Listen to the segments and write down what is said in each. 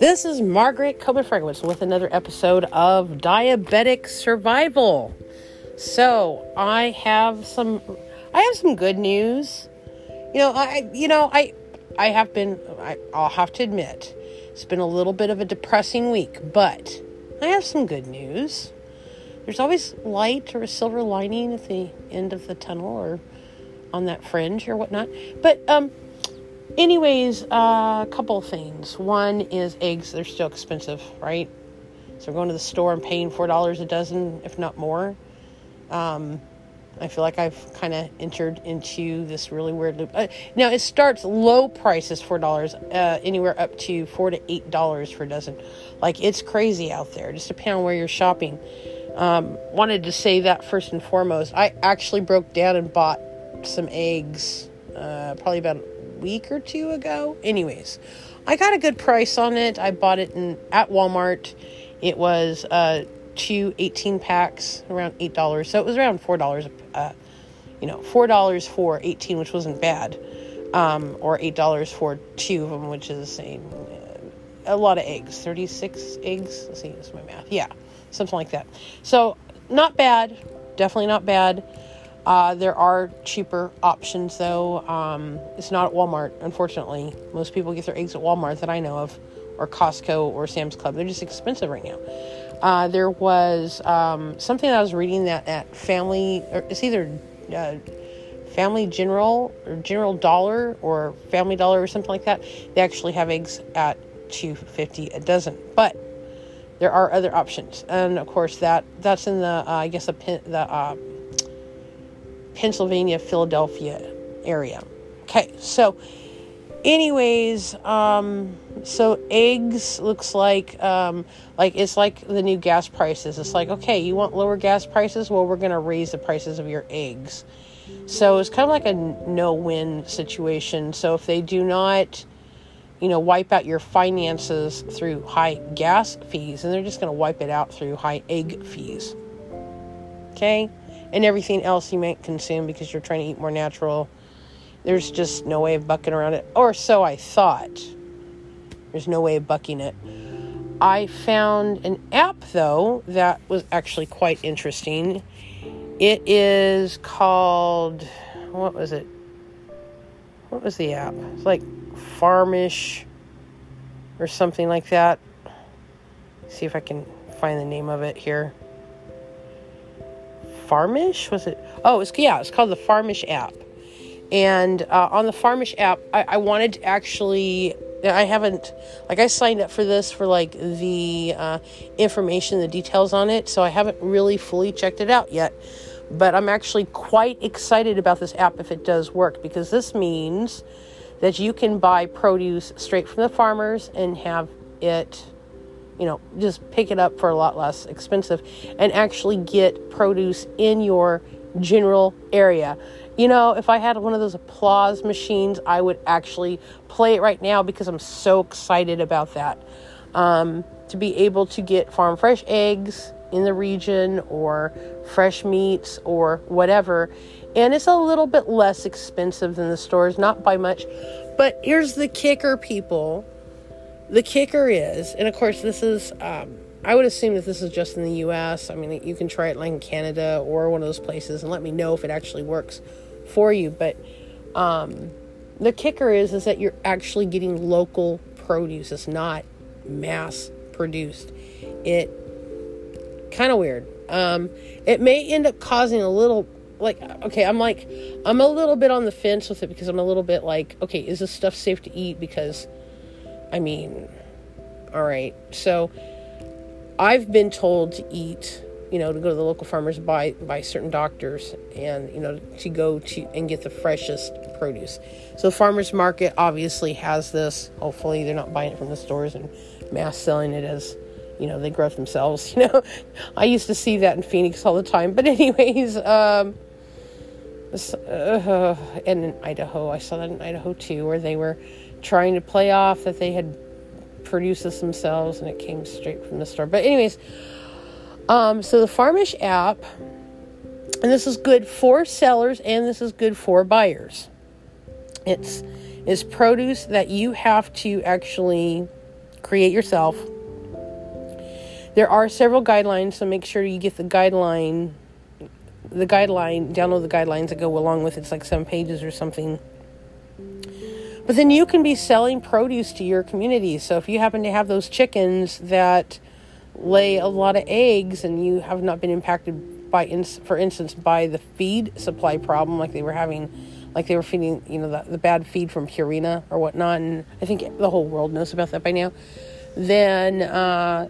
This is Margaret Koopman Frankowitz with another episode of Diabetic Survival. So I have some, I have some good news. You know, I, you know, I, I have been, I, I'll have to admit, it's been a little bit of a depressing week, but I have some good news. There's always light or a silver lining at the end of the tunnel or on that fringe or whatnot. But um, anyways, a uh, couple things. One is eggs; they're still expensive, right? So going to the store and paying four dollars a dozen, if not more. Um, I feel like I've kind of entered into this really weird loop. Uh, now it starts low prices four dollars, uh, anywhere up to four to eight dollars for a dozen. Like it's crazy out there. Just depending on where you're shopping. Um, wanted to say that first and foremost. I actually broke down and bought some eggs, uh, probably about a week or two ago. Anyways, I got a good price on it. I bought it in at Walmart. It was uh, two 18 packs, around $8. So it was around $4, uh, you know, $4 for 18, which wasn't bad. Um, or $8 for two of them, which is a, a lot of eggs. 36 eggs. Let's see, that's my math. Yeah, something like that. So not bad. Definitely not bad. Uh, there are cheaper options though. Um, it's not at Walmart, unfortunately. Most people get their eggs at Walmart that I know of, or Costco or Sam's Club. They're just expensive right now. Uh, there was um, something I was reading that at Family, or it's either uh, Family General or General Dollar or Family Dollar or something like that. They actually have eggs at two fifty a dozen, but there are other options, and of course that that's in the uh, I guess the the uh, Pennsylvania, Philadelphia area. Okay, so anyways, um, so eggs looks like um, like it's like the new gas prices. It's like okay, you want lower gas prices? Well, we're gonna raise the prices of your eggs. So it's kind of like a no-win situation. So if they do not, you know, wipe out your finances through high gas fees, and they're just going to wipe it out through high egg fees. Okay and everything else you might consume because you're trying to eat more natural. There's just no way of bucking around it, or so I thought. There's no way of bucking it. I found an app though that was actually quite interesting. It is called what was it? What was the app? It's like Farmish or something like that. Let's see if I can find the name of it here. Farmish? Was it? Oh, it's yeah, it's called the Farmish app. And uh, on the Farmish app, I, I wanted to actually I haven't like I signed up for this for like the uh, information, the details on it, so I haven't really fully checked it out yet. But I'm actually quite excited about this app if it does work because this means that you can buy produce straight from the farmers and have it you know, just pick it up for a lot less expensive and actually get produce in your general area. You know, if I had one of those applause machines, I would actually play it right now because I'm so excited about that. Um, to be able to get farm fresh eggs in the region or fresh meats or whatever. And it's a little bit less expensive than the stores, not by much. But here's the kicker, people the kicker is, and of course, this is, um, I would assume that this is just in the US. I mean, you can try it like in Canada or one of those places and let me know if it actually works for you. But um, the kicker is, is that you're actually getting local produce. It's not mass produced. It kind of weird. Um, it may end up causing a little like okay i'm like i'm a little bit on the fence with it because i'm a little bit like okay is this stuff safe to eat because I mean, all right. So I've been told to eat, you know, to go to the local farmers by by certain doctors and, you know, to go to and get the freshest produce. So farmers market obviously has this. Hopefully they're not buying it from the stores and mass selling it as you know they grow it themselves you know i used to see that in phoenix all the time but anyways um uh, and in idaho i saw that in idaho too where they were trying to play off that they had produced this themselves and it came straight from the store. But anyways, um, so the Farmish app, and this is good for sellers and this is good for buyers. It's is produce that you have to actually create yourself. There are several guidelines, so make sure you get the guideline the guideline, download the guidelines that go along with it. It's like seven pages or something. But then you can be selling produce to your community. So if you happen to have those chickens that lay a lot of eggs and you have not been impacted by, for instance, by the feed supply problem like they were having, like they were feeding, you know, the, the bad feed from Purina or whatnot. And I think the whole world knows about that by now then uh,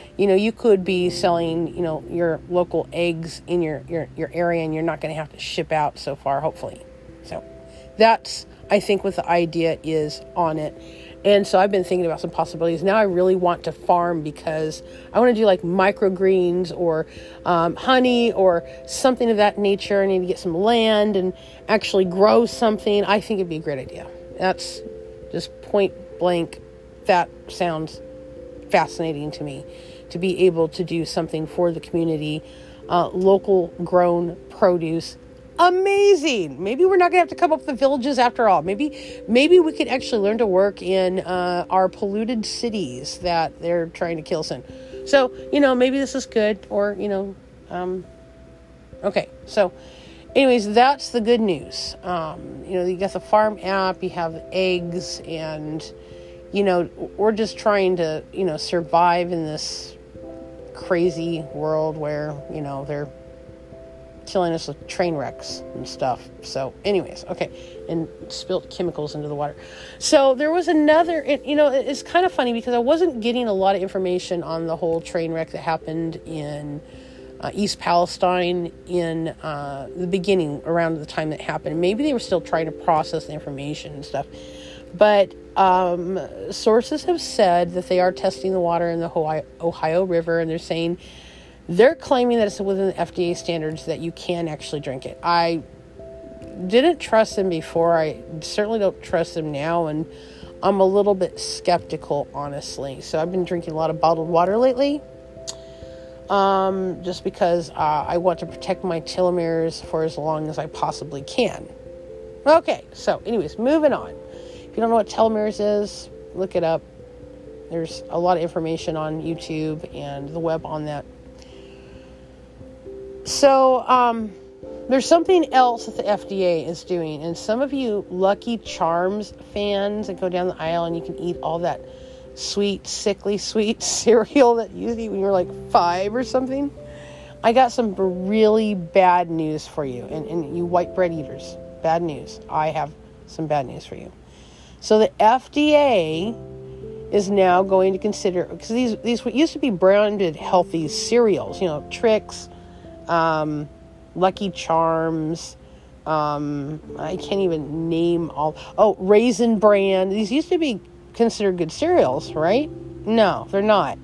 you know you could be selling you know your local eggs in your your, your area and you're not going to have to ship out so far hopefully that's i think what the idea is on it. And so i've been thinking about some possibilities. Now i really want to farm because i want to do like microgreens or um, honey or something of that nature. I need to get some land and actually grow something. I think it'd be a great idea. That's just point blank that sounds fascinating to me to be able to do something for the community, uh, local grown produce. Amazing. Maybe we're not gonna have to come up with the villages after all. Maybe, maybe we could actually learn to work in uh, our polluted cities that they're trying to kill soon. So you know, maybe this is good, or you know, um, okay. So, anyways, that's the good news. Um, you know, you got the farm app, you have eggs and you know, we're just trying to, you know, survive in this crazy world where, you know, they're killing us with train wrecks and stuff. So, anyways, okay, and spilt chemicals into the water. So, there was another, it, you know, it's kind of funny because I wasn't getting a lot of information on the whole train wreck that happened in uh, East Palestine in uh, the beginning, around the time that happened. Maybe they were still trying to process the information and stuff. But um, sources have said that they are testing the water in the Ohio, Ohio River, and they're saying they're claiming that it's within the FDA standards that you can actually drink it. I didn't trust them before. I certainly don't trust them now, and I'm a little bit skeptical, honestly. So I've been drinking a lot of bottled water lately, um, just because uh, I want to protect my telomeres for as long as I possibly can. Okay, so anyways, moving on. If you don't know what telomeres is, look it up. There's a lot of information on YouTube and the web on that. So, um, there's something else that the FDA is doing, and some of you Lucky Charms fans that go down the aisle and you can eat all that sweet, sickly sweet cereal that you eat when you're like five or something. I got some really bad news for you, and, and you white bread eaters. Bad news. I have some bad news for you. So the FDA is now going to consider because these these what used to be branded healthy cereals, you know, Trix, um, Lucky Charms. Um, I can't even name all. Oh, Raisin Bran. These used to be considered good cereals, right? No, they're not.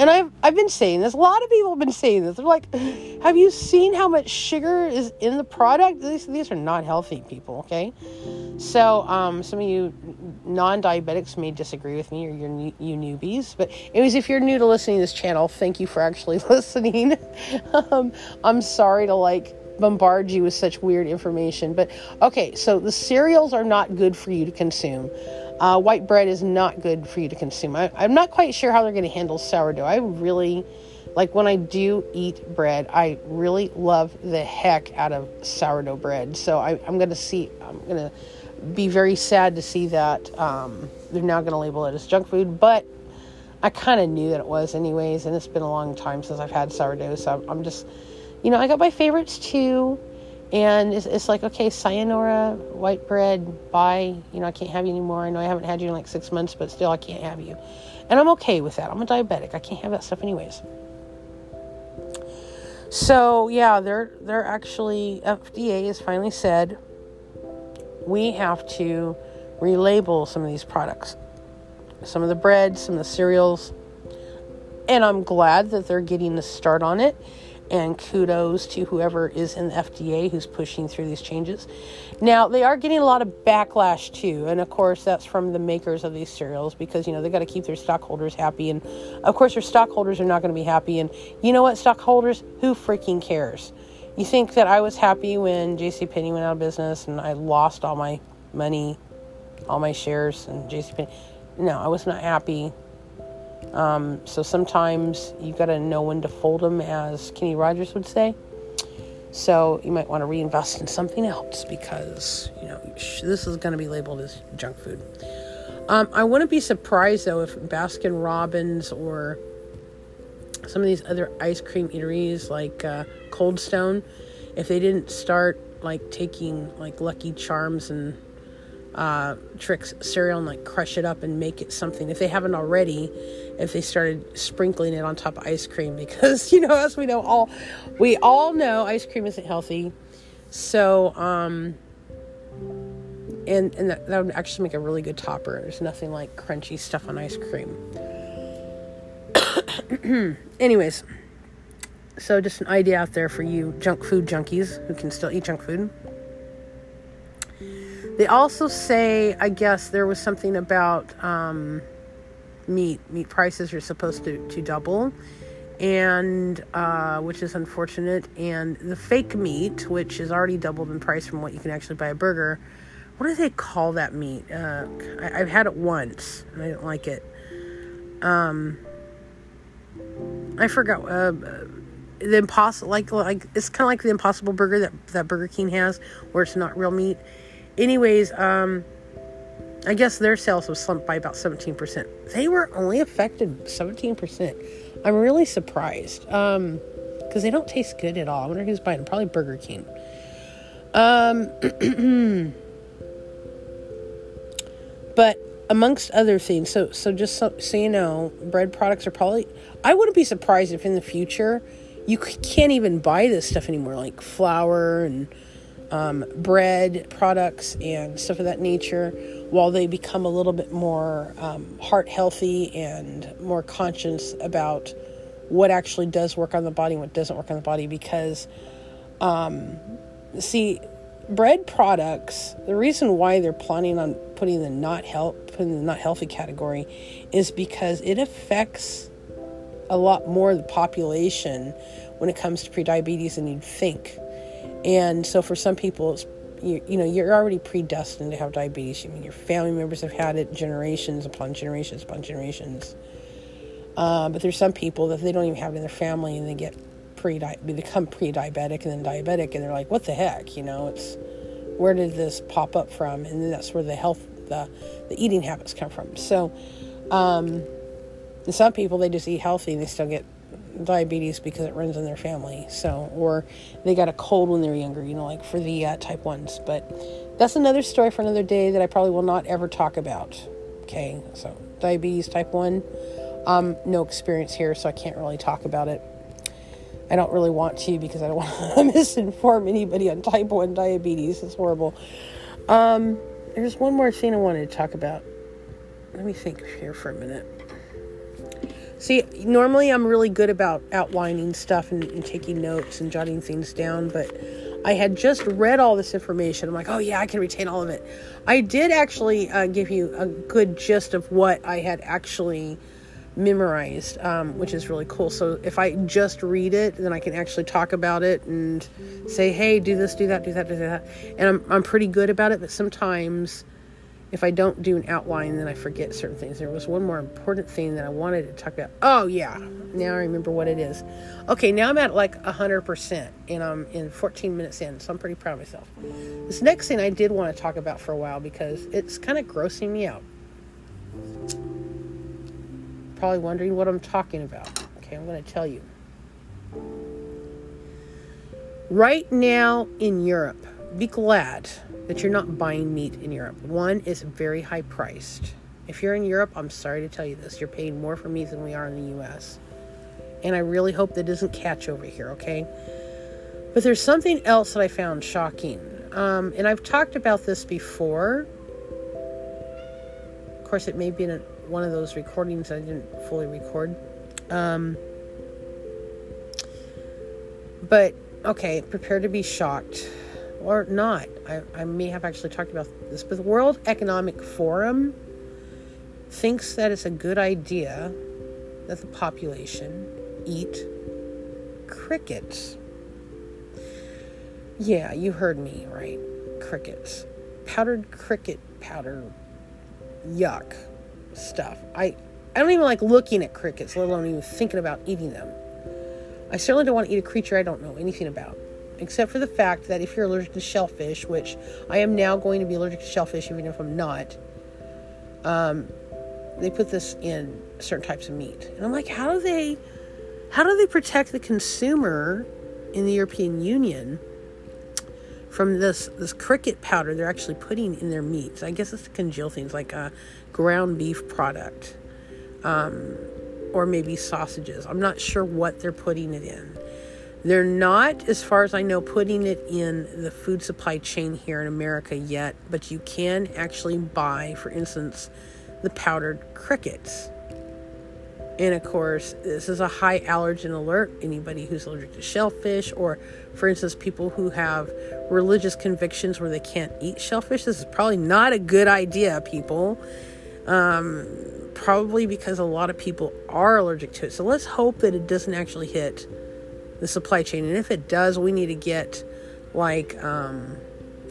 And I've I've been saying this. A lot of people have been saying this. They're like, "Have you seen how much sugar is in the product? These these are not healthy, people." Okay, so um, some of you non-diabetics may disagree with me, or you're you newbies. But anyways, if you're new to listening to this channel, thank you for actually listening. um, I'm sorry to like bombard you with such weird information, but okay. So the cereals are not good for you to consume. Uh, white bread is not good for you to consume. I, I'm not quite sure how they're going to handle sourdough. I really, like when I do eat bread, I really love the heck out of sourdough bread. So I, am going to see, I'm going to be very sad to see that um, they're now going to label it as junk food. But I kind of knew that it was, anyways, and it's been a long time since I've had sourdough. So I'm just, you know, I got my favorites too. And it's, it's like, okay, sayonara, white bread, bye. You know, I can't have you anymore. I know I haven't had you in like six months, but still, I can't have you. And I'm okay with that. I'm a diabetic. I can't have that stuff anyways. So yeah, they're they're actually FDA has finally said we have to relabel some of these products, some of the bread, some of the cereals, and I'm glad that they're getting the start on it and kudos to whoever is in the FDA who's pushing through these changes. Now, they are getting a lot of backlash too, and of course, that's from the makers of these cereals because you know they got to keep their stockholders happy, and of course, their stockholders are not going to be happy. And you know what, stockholders, who freaking cares? You think that I was happy when J.C. Penney went out of business and I lost all my money, all my shares in JCPenney. No, I was not happy. Um, so sometimes you've got to know when to fold them, as Kenny Rogers would say. So you might want to reinvest in something else because you know this is going to be labeled as junk food. Um, I wouldn't be surprised though if Baskin Robbins or some of these other ice cream eateries like uh, Cold Stone, if they didn't start like taking like Lucky Charms and uh, Trix cereal and like crush it up and make it something. If they haven't already, if they started sprinkling it on top of ice cream, because you know, as we know, all we all know, ice cream isn't healthy. So, um, and and that, that would actually make a really good topper. There's nothing like crunchy stuff on ice cream. Anyways, so just an idea out there for you junk food junkies who can still eat junk food. They also say, I guess there was something about um, meat. Meat prices are supposed to, to double, and uh, which is unfortunate. And the fake meat, which is already doubled in price from what you can actually buy a burger. What do they call that meat? Uh, I, have had it once and I didn't like it. Um, I forgot. Uh, the impossible, like like it's kind of like the Impossible Burger that that Burger King has, where it's not real meat anyways, um, I guess their sales was slumped by about 17%. They were only affected 17%. I'm really surprised because um, they don't taste good at all. I wonder who's buying them. Probably Burger King. Um, but amongst other things, so so just so, so you know, bread products are probably. I wouldn't be surprised if in the future you can't even buy this stuff anymore, like flour and um, bread products and stuff of that nature while they become a little bit more um, heart healthy and more conscious about what actually does work on the body and what doesn't work on the body because um, see bread products the reason why they're planning on putting the not help putting the not healthy category is because it affects a lot more of the population when it comes to prediabetes than you'd think and so for some people, you, you know you're already predestined to have diabetes. I mean, your family members have had it generations upon generations upon generations. Uh, but there's some people that they don't even have it in their family, and they get pre they become pre-diabetic and then diabetic, and they're like, "What the heck?" You know, it's where did this pop up from? And then that's where the health, the the eating habits come from. So, um, some people they just eat healthy and they still get diabetes because it runs in their family. So, or they got a cold when they were younger, you know, like for the uh, type ones. But that's another story for another day that I probably will not ever talk about. Okay, so diabetes type one, um, no experience here, so I can't really talk about it. I don't really want to because I don't want to misinform anybody on type 1 diabetes. It's horrible. Um, there's one more thing I wanted to talk about. Let me think here for a minute. See, normally I'm really good about outlining stuff and, and, taking notes and jotting things down, but I had just read all this information. I'm like, oh yeah, I can retain all of it. I did actually uh, give you a good gist of what I had actually memorized, um, which is really cool. So if I just read it, then I can actually talk about it and say, hey, do this, do that, do that, do that. And I'm, I'm pretty good about it, but sometimes if I don't do an outline, then I forget certain things. There was one more important thing that I wanted to talk about. Oh, yeah. Now I remember what it is. Okay, now I'm at like 100%, and I'm in 14 minutes in, so I'm pretty proud of myself. This next thing I did want to talk about for a while because it's kind of grossing me out. Probably wondering what I'm talking about. Okay, I'm going to tell you. Right now in Europe, be glad that you're not buying meat in Europe. One is very high priced. If you're in Europe, I'm sorry to tell you this, you're paying more for meat than we are in the US. And I really hope that doesn't catch over here, okay? But there's something else that I found shocking. Um, and I've talked about this before. Of course, it may be in a, one of those recordings I didn't fully record. Um, but okay, prepare to be shocked or not. I, I may have actually talked about this, but the World Economic Forum thinks that it's a good idea that the population eat crickets. Yeah, you heard me right. Crickets. powdered cricket powder yuck stuff. I I don't even like looking at crickets, let alone even thinking about eating them. I certainly don't want to eat a creature I don't know anything about, except for the fact that if you're allergic to shellfish, which I am now going to be allergic to shellfish even if I'm not, um, they put this in certain types of meat. And I'm like, how do they how do they protect the consumer in the European Union from this this cricket powder they're actually putting in their meats? I guess it's to congeal things like a ground beef product. Um, or maybe sausages. I'm not sure what they're putting it in. They're not, as far as I know, putting it in the food supply chain here in America yet, but you can actually buy, for instance, the powdered crickets. And of course, this is a high allergen alert. Anybody who's allergic to shellfish, or for instance, people who have religious convictions where they can't eat shellfish, this is probably not a good idea, people. Um, probably because a lot of people are allergic to it. So let's hope that it doesn't actually hit the supply chain. And if it does, we need to get like um,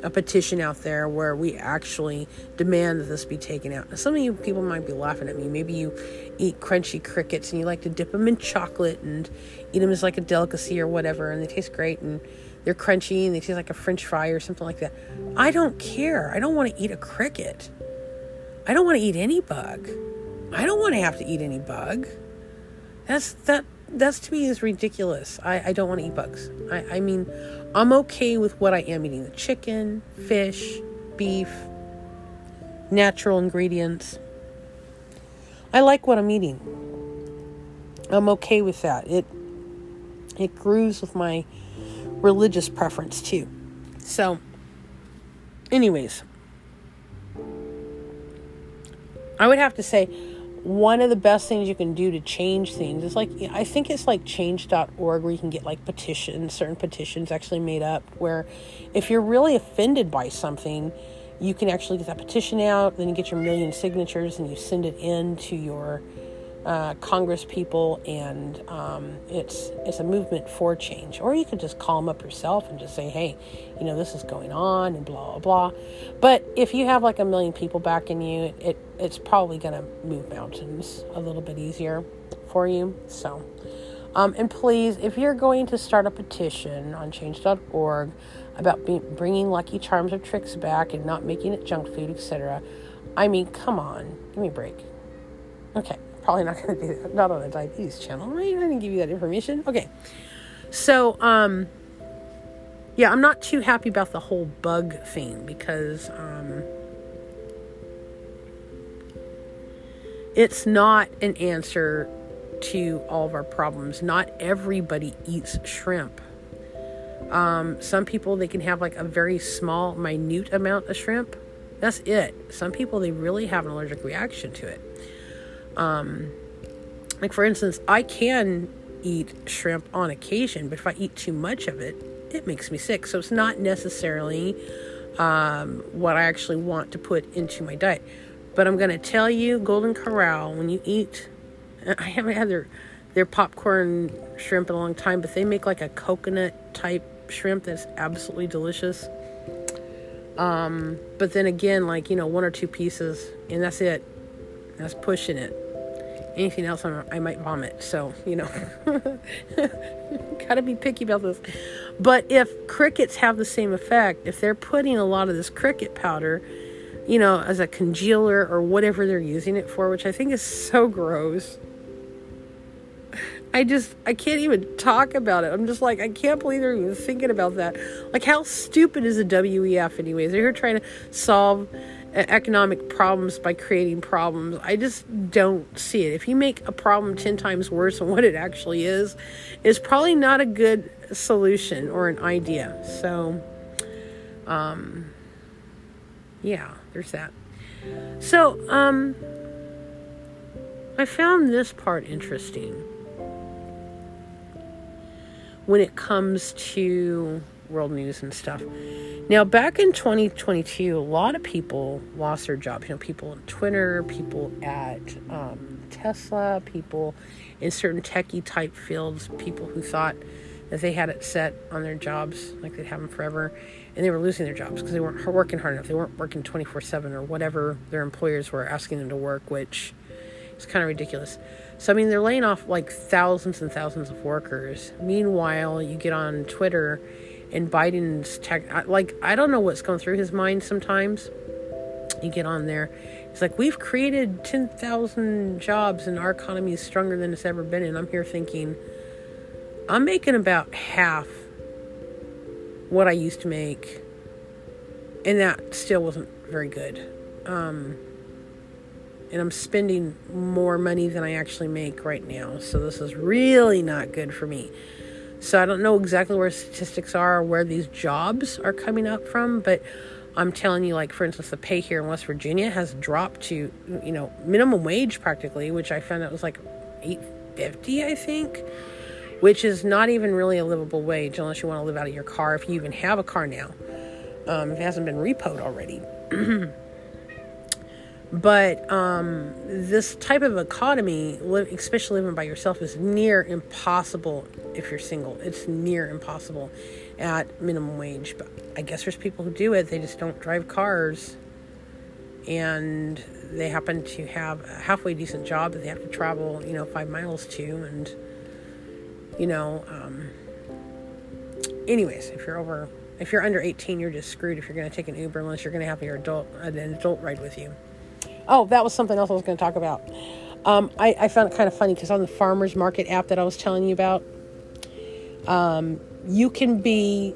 a petition out there where we actually demand that this be taken out. Now, some of you people might be laughing at me. Maybe you eat crunchy crickets and you like to dip them in chocolate and eat them as like a delicacy or whatever, and they taste great and they're crunchy and they taste like a french fry or something like that. I don't care. I don't want to eat a cricket. I don't want to eat any bug. I don't want to have to eat any bug. That's that that's to me is ridiculous. I, I don't want to eat bugs. I, I mean, I'm okay with what I am eating the chicken, fish, beef, natural ingredients. I like what I'm eating. I'm okay with that. It it grooves with my religious preference too. So anyways, I would have to say one of the best things you can do to change things is like I think it's like change.org where you can get like petitions, certain petitions actually made up where if you're really offended by something, you can actually get that petition out, then you get your million signatures and you send it in to your uh, Congress people, and um, it's it's a movement for change. Or you could just call them up yourself and just say, "Hey, you know this is going on," and blah blah blah. But if you have like a million people backing you, it, it it's probably going to move mountains a little bit easier for you. So. Um, and please, if you're going to start a petition on change.org about be- bringing Lucky Charms or Trix back and not making it junk food, etc., I mean, come on, give me a break. Okay probably not going to do that. Not on a diabetes channel, right? I didn't give you that information. Okay. So, um, yeah, I'm not too happy about the whole bug thing because, um, it's not an answer to all of our problems. Not everybody eats shrimp. Um, some people they can have like a very small, minute amount of shrimp. That's it. Some people they really have an allergic reaction to it. Um, like for instance, I can eat shrimp on occasion, but if I eat too much of it, it makes me sick. So it's not necessarily um, what I actually want to put into my diet. But I'm to tell you, Golden Corral, when you eat, I haven't had their their popcorn shrimp in a long time, but they make like a coconut type shrimp that's absolutely delicious. Um, but then again, like you know, one or two pieces, and that's it. That's pushing it. Anything else, I might vomit. So, you know, gotta be picky about this. But if crickets have the same effect, if they're putting a lot of this cricket powder, you know, as a congealer or whatever they're using it for, which I think is so gross. I just I can't even talk about it. I'm just like I can't believe they're even thinking about that. Like how stupid is the WEF anyways? They're here trying to solve economic problems by creating problems. I just don't see it. If you make a problem 10 times worse than what it actually is, it's probably not a good solution or an idea. So, um, yeah, there's that. So, um, I found this part interesting when it comes to world news and stuff. Now, back in 2022, a lot of people lost their jobs. You know, people on Twitter, people at um, Tesla, people in certain techie type fields, people who thought that they had it set on their jobs, like they'd have them forever. and they were losing their jobs because they weren't working hard enough. They weren't working 24 7 or whatever their employers were asking them to work, which is kind of ridiculous. So, I mean, they're laying off like thousands and thousands of workers. Meanwhile, you get on Twitter and Biden's tech, like, I don't know what's going through his mind sometimes. You get on there, it's like, we've created 10,000 jobs and our economy is stronger than it's ever been. And I'm here thinking, I'm making about half what I used to make, and that still wasn't very good. Um, and I'm spending more money than I actually make right now. So this is really not good for me. So I don't know exactly where statistics are or where these jobs are coming up from, but I'm telling you, like for instance, the pay here in West Virginia has dropped to you know minimum wage practically, which I found out was like eight fifty, I think which is not even really a livable wage unless you want to live out of your car if you even have a car now. Um, if it hasn't been repoed already. but um, this type of economy, especially living by yourself, is near impossible if you're single. It's near impossible at minimum wage. But I guess there's people who do it, they just don't drive cars. And they happen to have a halfway decent job that they have to travel, you know, five miles to. And you know, um, anyways, if you're over, if you're under 18, you're just screwed if you're going to take an Uber unless you're going to have your adult, an adult ride with you. Oh, that was something else I was going to talk about. Um, I, I, found it kind of funny because on the farmers market app that I was telling you about, um, you can be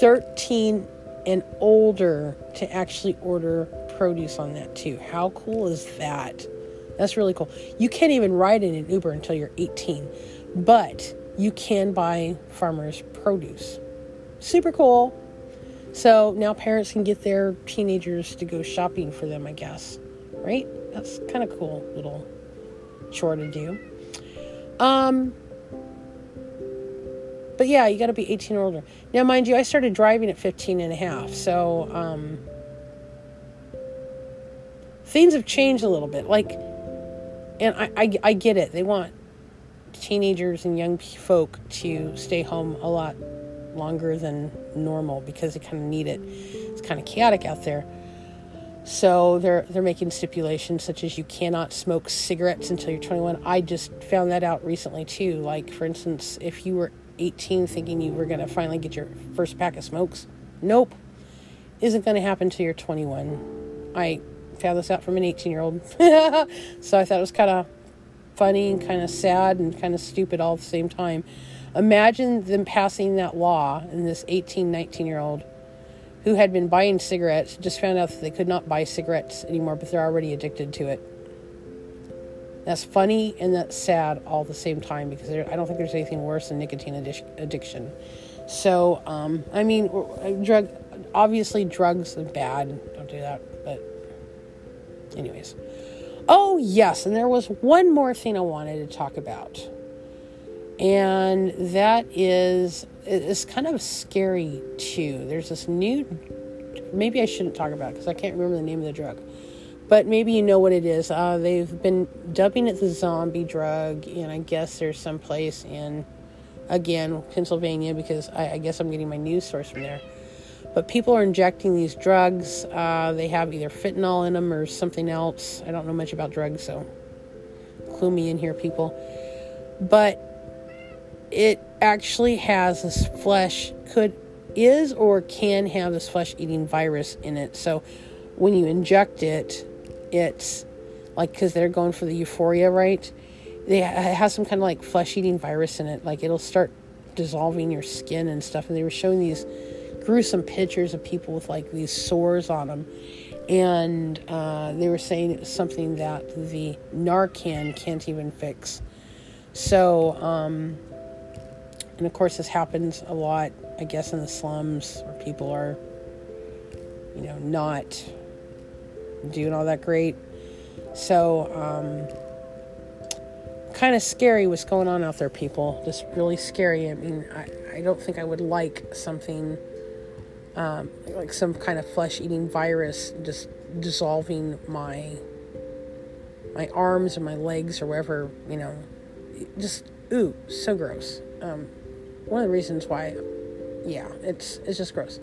13 and older to actually order produce on that too. How cool is that? That's really cool. You can't even ride in an Uber until you're 18, but you can buy farmers' produce. Super cool. So now parents can get their teenagers to go shopping for them, I guess. Right? That's kind of cool little chore to do. Um, but yeah, you got to be 18 or older. Now, mind you, I started driving at 15 and a half. So, um, things have changed a little bit. Like, and I, I, I get it. They want teenagers and young folk to stay home a lot longer than normal because they kind of need it. It's kind of chaotic out there. So they're they're making stipulations such as you cannot smoke cigarettes until you're 21. I just found that out recently too. Like for instance, if you were 18 thinking you were going to finally get your first pack of smokes, nope. Isn't going to happen until you're 21. I found this out from an 18 year old. so I thought it was kind of funny and kind of sad and kind of stupid all at the same time. Imagine them passing that law and this 18, 19 year old who had been buying cigarettes just found out that they could not buy cigarettes anymore, but they're already addicted to it. That's funny and that's sad all at the same time because there, I don't think there's anything worse than nicotine addiction. So, um, I mean, drug, obviously, drugs are bad. Don't do that. But, anyways. Oh, yes, and there was one more thing I wanted to talk about. And that is it's kind of scary too. There's this new maybe I shouldn't talk about it because I can't remember the name of the drug. But maybe you know what it is. Uh, they've been dubbing it the zombie drug, and I guess there's some place in, again, Pennsylvania, because I, I guess I'm getting my news source from there but people are injecting these drugs. Uh, they have either fentanyl in them or something else. I don't know much about drugs, so clue me in here, people. But it actually has this flesh could is or can have this flesh eating virus in it. So when you inject it, it's like because they're going for the euphoria, right? They it has some kind of like flesh eating virus in it. Like it'll start dissolving your skin and stuff. And they were showing these gruesome pictures of people with like these sores on them. And uh, they were saying it was something that the Narcan can't even fix. So, um, and of course, this happens a lot, I guess, in the slums where people are, you know, not doing all that great. So, um, kind of scary what's going on out there, people. Just really scary. I mean, I, I don't think I would like something um, like some kind of flesh eating virus just dissolving my my arms or my legs or wherever you know just ooh so gross um, one of the reasons why yeah it's it's just gross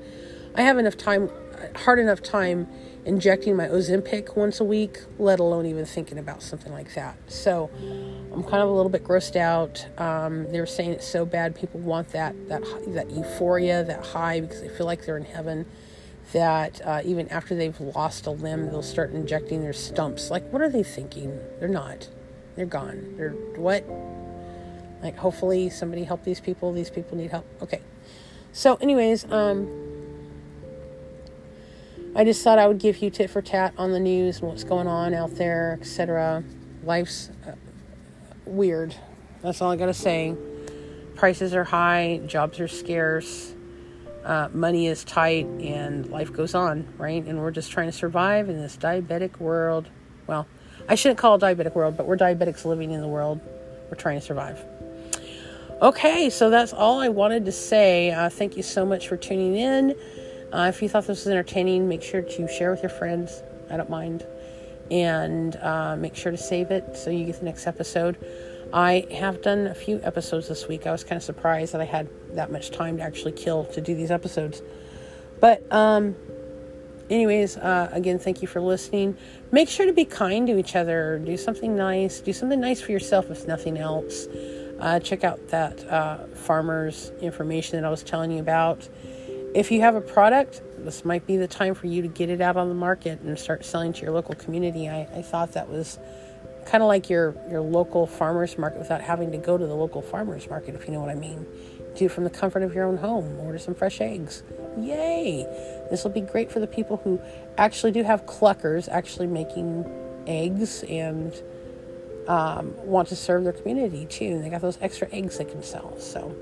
I have enough time, hard enough time injecting my Ozempic once a week, let alone even thinking about something like that. So I'm kind of a little bit grossed out. Um, they were saying it's so bad, people want that that that euphoria, that high, because they feel like they're in heaven. That uh, even after they've lost a limb, they'll start injecting their stumps. Like, what are they thinking? They're not. They're gone. They're what? Like, hopefully somebody help these people. These people need help. Okay. So, anyways, um, I just thought I would give you tit for tat on the news and what's going on out there, etc. Life's uh, weird. That's all I gotta say. Prices are high, jobs are scarce, uh, money is tight, and life goes on, right? And we're just trying to survive in this diabetic world. Well, I shouldn't call it diabetic world, but we're diabetics living in the world. We're trying to survive. Okay, so that's all I wanted to say. Uh, thank you so much for tuning in. Uh, if you thought this was entertaining, make sure to share with your friends. I don't mind. And uh, make sure to save it so you get the next episode. I have done a few episodes this week. I was kind of surprised that I had that much time to actually kill to do these episodes. But, um, anyways, uh, again, thank you for listening. Make sure to be kind to each other. Do something nice. Do something nice for yourself, if nothing else. Uh, check out that uh, farmer's information that I was telling you about if you have a product, this might be the time for you to get it out on the market and start selling to your local community. I, I thought that was kind of like your, your local farmers market without having to go to the local farmers market, if you know what I mean. Do it from the comfort of your own home. Order some fresh eggs. Yay! This will be great for the people who actually do have cluckers, actually making eggs and um, want to serve their community too. They got those extra eggs they can sell. So,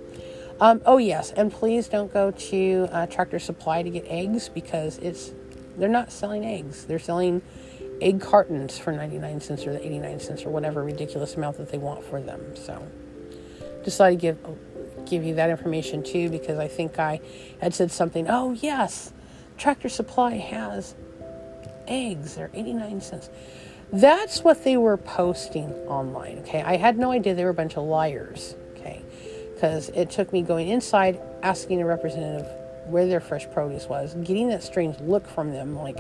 um, oh yes, and please don't go to uh, Tractor Supply to get eggs because it's they're not selling eggs. They're selling egg cartons for 99 cents or the 89 cents or whatever ridiculous amount that they want for them. So just decided to give give you that information too because I think I had said something. Oh yes, Tractor Supply has eggs. They're 89 cents. That's what they were posting online. Okay, I had no idea they were a bunch of liars okay? because it took me going inside, asking a representative where their fresh produce was, getting that strange look from them like,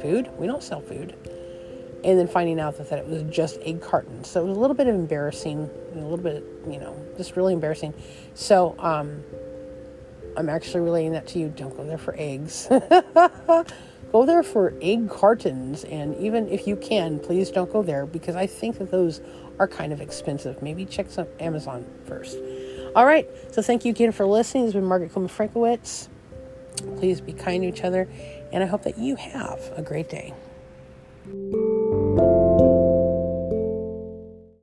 food? We don't sell food. And then finding out that, that it was just egg cartons. So it was a little bit embarrassing, a little bit, you know, just really embarrassing. So um, I'm actually relating that to you. Don't go there for eggs. go there for egg cartons. And even if you can, please don't go there because I think that those are kind of expensive. Maybe check some Amazon first. All right. So thank you again for listening. This has been Margaret Koopman Frankowitz. Please be kind to each other, and I hope that you have a great day.